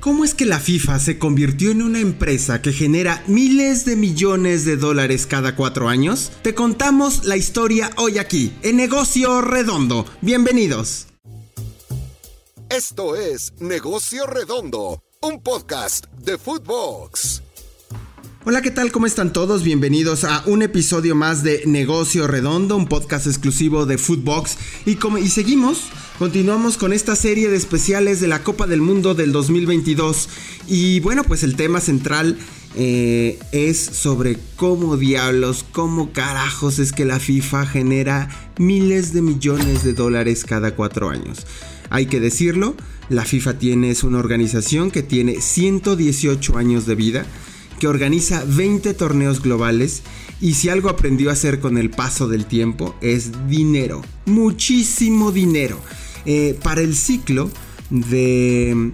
¿Cómo es que la FIFA se convirtió en una empresa que genera miles de millones de dólares cada cuatro años? Te contamos la historia hoy aquí, en Negocio Redondo. Bienvenidos. Esto es Negocio Redondo, un podcast de Footbox. Hola, ¿qué tal? ¿Cómo están todos? Bienvenidos a un episodio más de Negocio Redondo, un podcast exclusivo de Footbox. Y, como, y seguimos, continuamos con esta serie de especiales de la Copa del Mundo del 2022. Y bueno, pues el tema central eh, es sobre cómo diablos, cómo carajos es que la FIFA genera miles de millones de dólares cada cuatro años. Hay que decirlo, la FIFA tiene, es una organización que tiene 118 años de vida que organiza 20 torneos globales y si algo aprendió a hacer con el paso del tiempo es dinero, muchísimo dinero. Eh, para el ciclo de,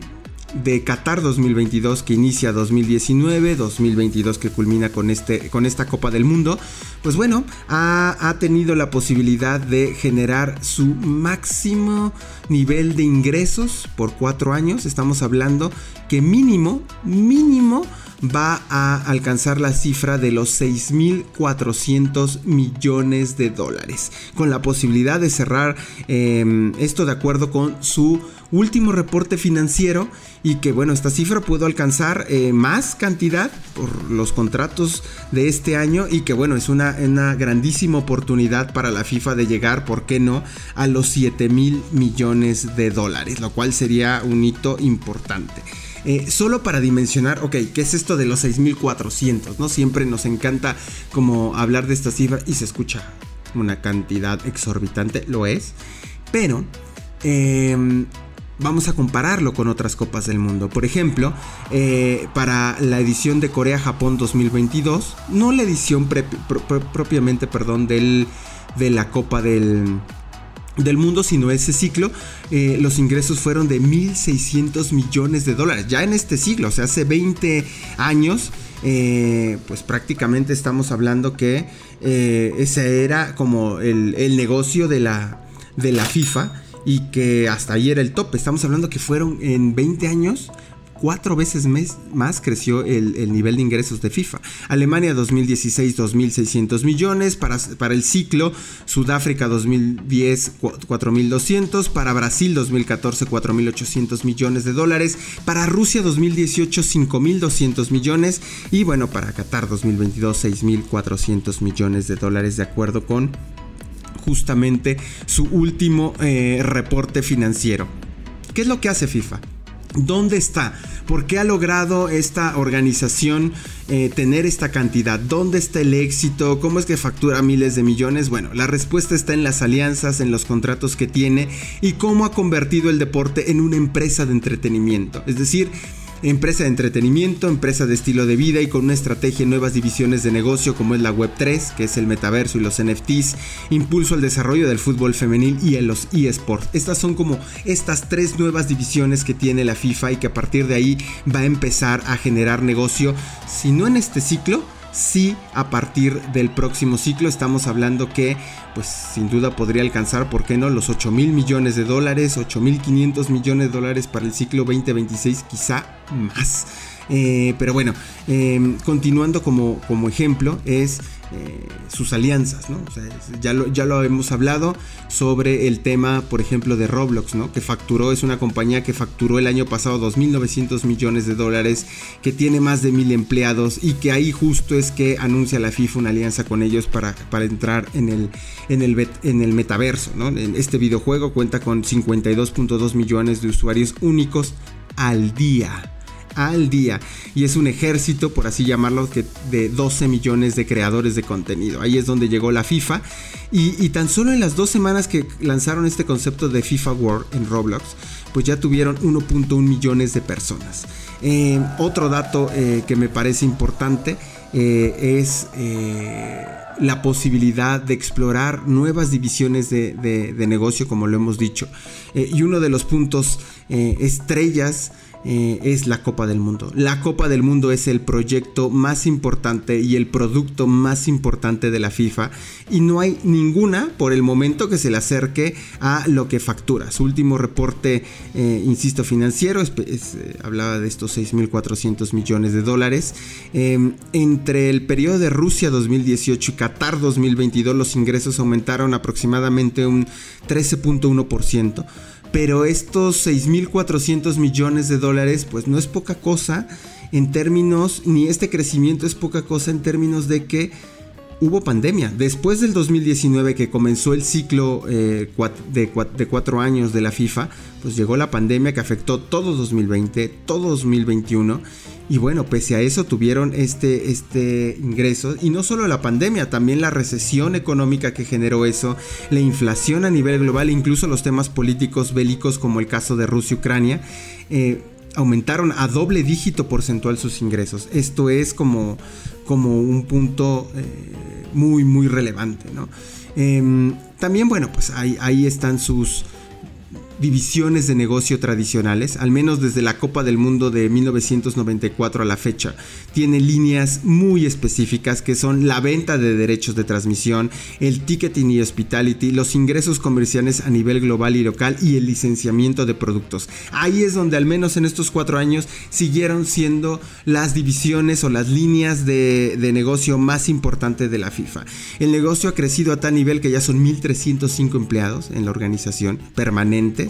de Qatar 2022 que inicia 2019, 2022 que culmina con, este, con esta Copa del Mundo, pues bueno, ha, ha, tenido la posibilidad de generar su máximo nivel de ingresos por cuatro años. Estamos hablando que mínimo, mínimo va a alcanzar la cifra de los 6.400 millones de dólares, con la posibilidad de cerrar eh, esto de acuerdo con su último reporte financiero y que bueno, esta cifra pudo alcanzar eh, más cantidad por los contratos de este año y que bueno, es una, una grandísima oportunidad para la FIFA de llegar, ¿por qué no?, a los 7 mil millones de dólares, lo cual sería un hito importante. Eh, solo para dimensionar, ok, ¿qué es esto de los 6400? ¿no? Siempre nos encanta como hablar de esta cifra y se escucha una cantidad exorbitante, lo es, pero eh, vamos a compararlo con otras copas del mundo. Por ejemplo, eh, para la edición de Corea-Japón 2022, no la edición propiamente, perdón, del, de la Copa del, del mundo, sino ese ciclo, eh, los ingresos fueron de 1.600 millones de dólares. Ya en este siglo, o sea, hace 20 años, eh, pues prácticamente estamos hablando que eh, ese era como el, el negocio de la, de la FIFA y que hasta ahí era el top. Estamos hablando que fueron en 20 años cuatro veces más creció el, nivel de ingresos de FIFA. Alemania 2016 2.600 millones, para, para el ciclo Sudáfrica 2010 4.200, para Brasil 2014 4.800 millones de dólares, para Rusia 2018 5.200 millones y bueno, para Qatar 2022 6.400 millones de dólares de acuerdo con justamente su último eh, reporte financiero. ¿Qué es lo que hace FIFA? ¿Dónde está? ¿Por qué ha logrado esta organización eh, tener esta cantidad? ¿Dónde está el éxito? ¿Cómo es que factura miles de millones? Bueno, la respuesta está en las alianzas, en los contratos que tiene y cómo ha convertido el deporte en una empresa de entretenimiento. Es decir, empresa de entretenimiento, empresa de estilo de vida y con una estrategia en nuevas divisiones de negocio como es la Web3, que es el metaverso y los NFTs, impulso al desarrollo del fútbol femenil y en los eSports. Estas son como estas tres nuevas divisiones que tiene la FIFA y que a partir de ahí va a empezar a generar negocio, si no en este ciclo, sí a partir del próximo ciclo estamos hablando que pues sin duda podría alcanzar, ¿por qué no?, los 8 mil millones de dólares, 8 mil 500 millones de dólares para el ciclo 2026, quizá más. Eh, pero bueno, eh, continuando como, como ejemplo, es eh, sus alianzas, ¿no? ya, lo, ya lo hemos hablado sobre el tema, por ejemplo, de Roblox, ¿no? Que facturó, es una compañía que facturó el año pasado 2.900 millones de dólares, que tiene más de mil empleados y que ahí justo es que anuncia la FIFA una alianza con ellos para, para entrar en el, en el, metaverso. Este videojuego cuenta con 52.2 millones de usuarios únicos al día al día. Y es un ejército, por así llamarlo, que de 12 millones de creadores de contenido. Ahí es donde llegó la FIFA. Y, tan solo en las dos semanas que lanzaron este concepto de FIFA World en Roblox, pues ya tuvieron 1.1 millones de personas. Eh, otro dato eh, que me parece importante eh, es la posibilidad de explorar nuevas divisiones de, negocio, como lo hemos dicho. y uno de los puntos estrellas eh, es la Copa del Mundo. La Copa del Mundo es el proyecto más importante y el producto más importante de la FIFA y no hay ninguna por el momento que se le acerque a lo que factura. Su último reporte, eh, insisto, financiero eh, hablaba de estos 6.400 millones de dólares. Em, entre el periodo de Rusia 2018 y Qatar 2022 los ingresos aumentaron aproximadamente un 13.1% pero estos 6.400 millones de dólares pues no es poca cosa en términos, ni este crecimiento es poca cosa en términos de que hubo pandemia. Después del 2019 que comenzó el ciclo eh, de, cuatro años de la FIFA, pues llegó la pandemia que afectó todo 2020, todo 2021 y bueno, pese a eso tuvieron este, este ingreso. Y no solo la pandemia, también la recesión económica que generó eso, la inflación a nivel global, incluso los temas políticos bélicos como el caso de Rusia-Ucrania. Aumentaron a doble dígito porcentual sus ingresos. Esto es como, como un punto eh, muy, muy relevante. Em, también, bueno, pues ahí, ahí están sus, divisiones de negocio tradicionales, al menos desde la Copa del Mundo de 1994 a la fecha. Tiene líneas muy específicas que son la venta de derechos de transmisión, el ticketing y hospitality, los ingresos comerciales a nivel global y local y el licenciamiento de productos. Ahí es donde al menos en estos cuatro años siguieron siendo las divisiones o las líneas de, de negocio más importantes de la FIFA. El negocio ha crecido a tal nivel que ya son 1.305 empleados en la organización permanente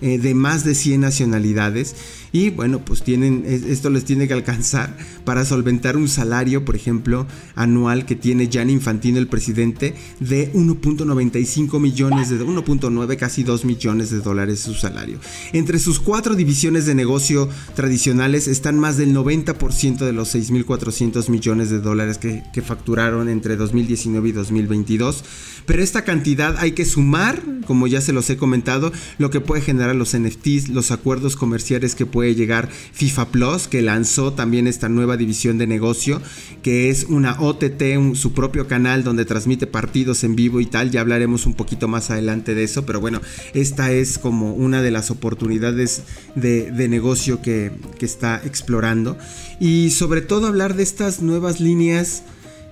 eh, de más de 100 nacionalidades y bueno, pues tienen, esto les tiene que alcanzar para solventar un salario, por ejemplo, anual que tiene Jan Infantino, el presidente, de 1.95 millones de 1.9, casi 2 millones de dólares su salario. Entre sus cuatro divisiones de negocio tradicionales están más del 90% de los 6.400 millones de dólares que, que facturaron entre 2019 y 2022. Pero esta cantidad hay que sumar, como ya se los he comentado, lo que puede generar los NFTs, los acuerdos comerciales que puede llegar FIFA Plus, que lanzó también esta nueva división de negocio, que es una OTT, su propio canal donde transmite partidos en vivo y tal. Ya hablaremos un poquito más adelante de eso, pero bueno, esta es como una de las oportunidades de, negocio que, está explorando. Y sobre todo hablar de estas nuevas líneas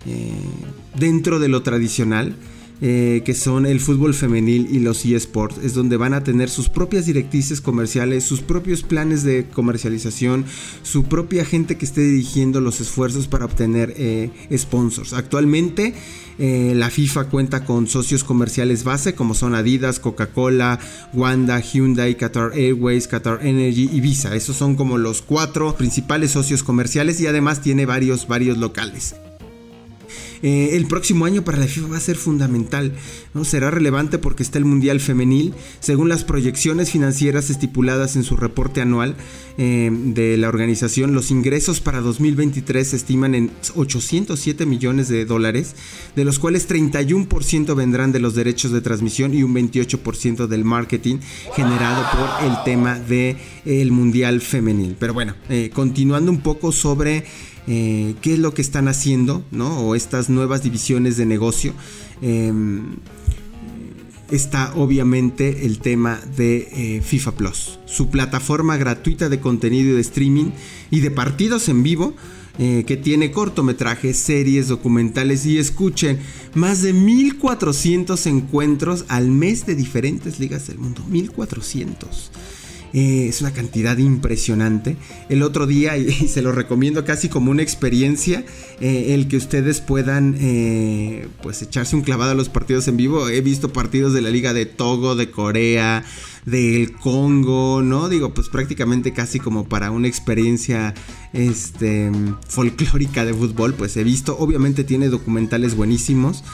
eh, dentro de lo tradicional eh, que son el fútbol femenil y los eSports, es donde van a tener sus propias directrices comerciales, sus propios planes de comercialización, su propia gente que esté dirigiendo los esfuerzos para obtener eh, sponsors. Actualmente eh, la FIFA cuenta con socios comerciales base como son Adidas, Coca-Cola, Wanda, Hyundai, Qatar Airways, Qatar Energy y Visa. Esos son como los cuatro principales socios comerciales y además tiene varios, varios locales. Eh, el próximo año para la FIFA va a ser fundamental, será relevante porque está el Mundial Femenil, según las proyecciones financieras estipuladas en su reporte anual eh, de la organización, los ingresos para 2023 se estiman en 807 millones de dólares, de los cuales 31% vendrán de los derechos de transmisión y un 28% del marketing generado por el tema del el Mundial Femenil. Pero bueno, eh, continuando un poco sobre eh, qué es lo que están haciendo, ¿no? O estas nuevas divisiones de negocio. Em, está obviamente el tema de eh, FIFA Plus, su plataforma gratuita de contenido de streaming y de partidos en vivo. Eh, que tiene cortometrajes, series, documentales y escuchen, más de 1400 encuentros al mes de diferentes ligas del mundo. 1400. Eh, es una cantidad impresionante. El otro día, y, se lo recomiendo casi como una experiencia, eh, el que ustedes puedan eh, pues echarse un clavado a los partidos en vivo. He visto partidos de la Liga de Togo, de Corea, del Congo, ¿no? Digo, pues prácticamente casi como para una experiencia este, folclórica de fútbol, pues he visto, obviamente tiene documentales buenísimos.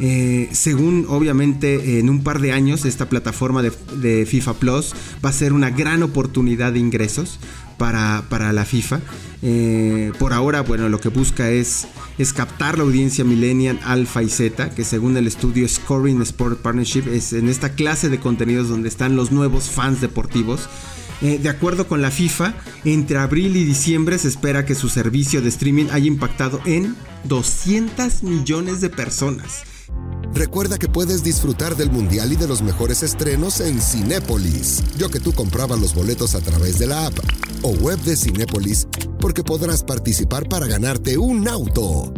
Eh, según obviamente en un par de años esta plataforma de, FIFA Plus va a ser una gran oportunidad de ingresos para, la FIFA. Eh, por ahora, bueno, lo que busca es, es captar la audiencia millennial, alfa y z, que según el estudio Scoring Sport Partnership es en esta clase de contenidos donde están los nuevos fans deportivos. Eh, de acuerdo con la FIFA, entre abril y diciembre se espera que su servicio de streaming haya impactado en 200 millones de personas. Recuerda que puedes disfrutar del Mundial y de los mejores estrenos en Cinépolis. Yo que tú comprabas los boletos a través de la app o web de Cinépolis porque podrás participar para ganarte un auto.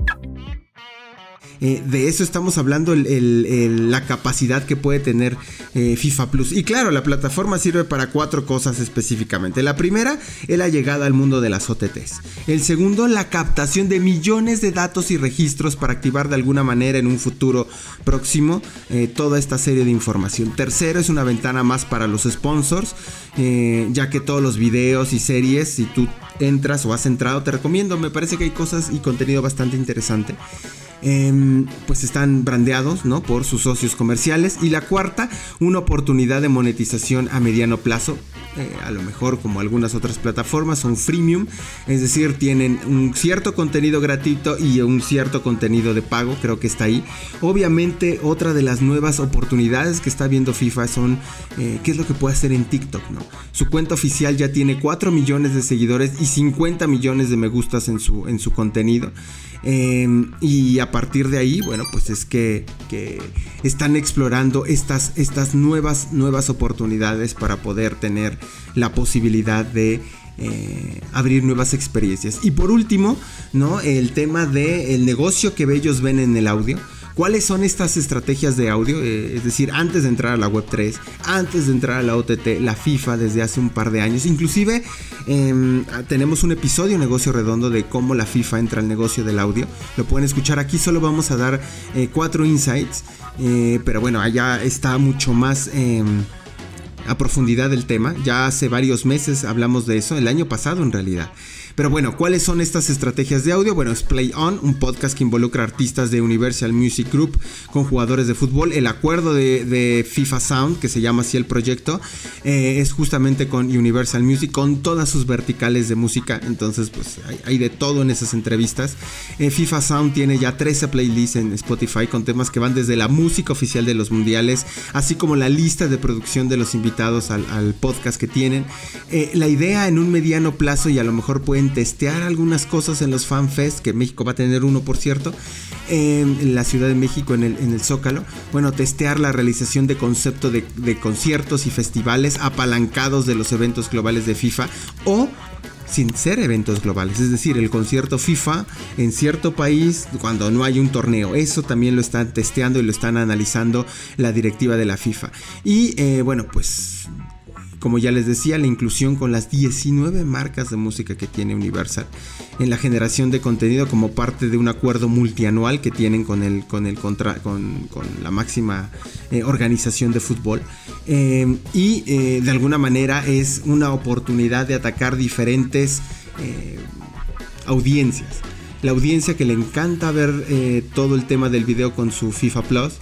Eh, de eso estamos hablando, la capacidad que puede tener eh, FIFA Plus. Y claro, la plataforma sirve para cuatro cosas específicamente. La primera es la llegada al mundo de las OTTs. El segundo, la captación de millones de datos y registros para activar de alguna manera en un futuro próximo eh, toda esta serie de información. Tercero, es una ventana más para los sponsors, ya que todos los videos y series, si tú entras o has entrado, te recomiendo, me parece que hay cosas y contenido bastante interesante. Em, pues están brandeados ¿no? por sus socios comerciales. Y la cuarta, una oportunidad de monetización a mediano plazo. Eh, a lo mejor como algunas otras plataformas son freemium, es decir, tienen un cierto contenido gratuito y un cierto contenido de pago, creo que está ahí. Obviamente otra de las nuevas oportunidades que está viendo FIFA son eh, qué es lo que puede hacer en TikTok, ¿no? Su cuenta oficial ya tiene 4 millones de seguidores y 50 millones de me gustas en su, en su contenido. Em, y a partir de ahí, bueno, pues es que, están explorando estas, estas nuevas, nuevas oportunidades para poder tener la posibilidad de eh, abrir nuevas experiencias. Y por último, ¿no? El tema del negocio que ellos ven en el audio. ¿Cuáles son estas estrategias de audio? Eh, es decir, antes de entrar a la Web3, antes de entrar a la OTT, la FIFA desde hace un par de años. Inclusive em, tenemos un episodio Negocio Redondo de cómo la FIFA entra al negocio del audio. Lo pueden escuchar aquí, solo vamos a dar eh, cuatro insights. Eh, pero bueno, allá está mucho más em, a profundidad el tema. Ya hace varios meses hablamos de eso, el año pasado en realidad. Pero bueno, ¿cuáles son estas estrategias de audio? Bueno, es Play On, un podcast que involucra artistas de Universal Music Group con jugadores de fútbol. El acuerdo de, FIFA Sound, que se llama así el proyecto, eh, es justamente con Universal Music, con todas sus verticales de música. Entonces, pues hay, de todo en esas entrevistas. Eh, FIFA Sound tiene ya 13 playlists en Spotify con temas que van desde la música oficial de los mundiales, así como la lista de producción de los invitados al, podcast que tienen. Eh, la idea en un mediano plazo y a lo mejor pueden testear algunas cosas en los FanFest, que México va a tener uno por cierto, en la Ciudad de México, en el, en el Zócalo. Bueno, testear la realización de concepto de, conciertos y festivales apalancados de los eventos globales de FIFA o sin ser eventos globales, es decir, el concierto FIFA en cierto país cuando no hay un torneo. Eso también lo están testeando y lo están analizando la directiva de la FIFA. Y eh, bueno, pues como ya les decía, la inclusión con las 19 marcas de música que tiene Universal en la generación de contenido como parte de un acuerdo multianual que tienen con, el, con, el contra, con, la máxima eh, organización de fútbol. Eh, y eh, de alguna manera es una oportunidad de atacar diferentes audiencias. La audiencia que le encanta ver todo el tema del video con su FIFA Plus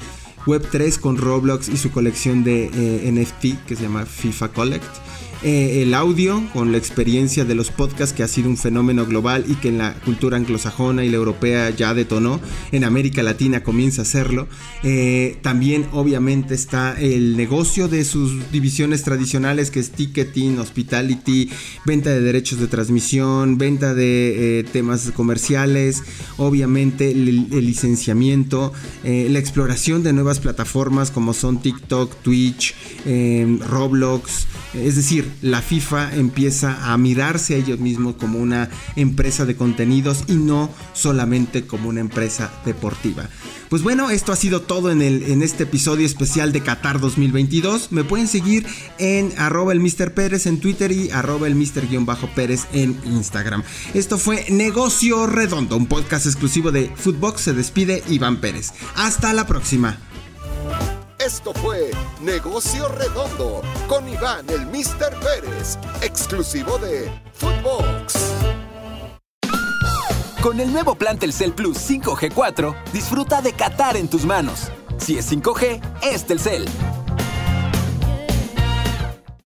Web3 con Roblox y su colección de eh, NFT que se llama FIFA Collect. Eh, el audio con la experiencia de los podcasts que ha sido un fenómeno global y que en la cultura anglosajona y la europea ya detonó, en América Latina comienza a hacerlo. Eh, también obviamente está el negocio de sus divisiones tradicionales que es ticketing, hospitality, venta de derechos de transmisión, venta de eh, temas comerciales, obviamente el, licenciamiento, la exploración de nuevas plataformas como son TikTok, Twitch, Roblox, es decir, la FIFA empieza a mirarse a ellos mismos como una empresa de contenidos y no solamente como una empresa deportiva. Pues bueno, esto ha sido todo en, el, en este episodio especial de Qatar 2022. Me pueden seguir en arroba Mr. Pérez en Twitter y arroba el Mr.-Pérez en Instagram. Esto fue Negocio Redondo, un podcast exclusivo de Footbox. Se despide Iván Pérez. Hasta la próxima. Esto fue Negocio Redondo con Iván el Mr. Pérez, exclusivo de Footbox. Con el nuevo plan Telcel Plus 5G4, disfruta de Qatar en tus manos. Si es 5G, es Telcel.